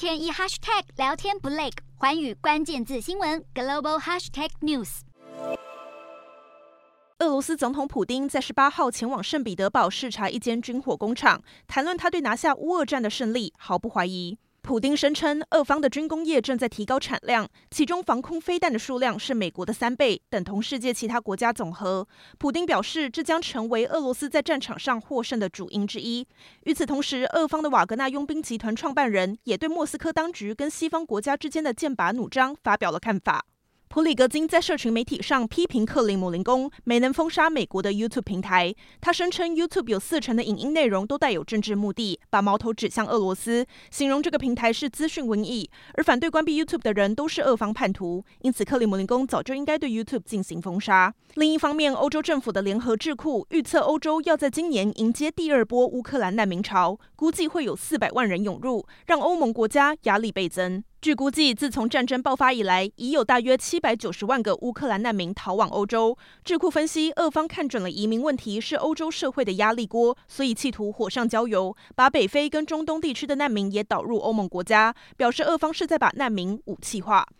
天一 hashtag 聊天不累，环宇关键字新闻 global hashtag news。俄罗斯总统普丁在十八号前往圣彼得堡视察一间军火工厂，谈论他对拿下乌俄战的胜利毫不怀疑。普丁声称，俄方的军工业正在提高产量，其中防空飞弹的数量是美国的三倍，等同世界其他国家总和。普丁表示，这将成为俄罗斯在战场上获胜的主因之一。与此同时，俄方的瓦格纳佣兵集团创办人也对莫斯科当局跟西方国家之间的剑拔弩张发表了看法。普里格金在社群媒体上批评克里姆林宫没能封杀美国的 YouTube 平台。他声称 YouTube 有四成的影音内容都带有政治目的，把矛头指向俄罗斯，形容这个平台是资讯瘟疫。而反对关闭 YouTube 的人都是俄方叛徒，因此克里姆林宫早就应该对 YouTube 进行封杀。另一方面，欧洲政府的联合智库预测，欧洲要在今年迎接第二波乌克兰难民潮，估计会有四百万人涌入，让欧盟国家压力倍增。据估计，自从战争爆发以来，已有大约七百九十万个乌克兰难民逃往欧洲。智库分析，俄方看准了移民问题是欧洲社会的压力锅，所以企图火上浇油，把北非跟中东地区的难民也导入欧盟国家，表示俄方是在把难民武器化。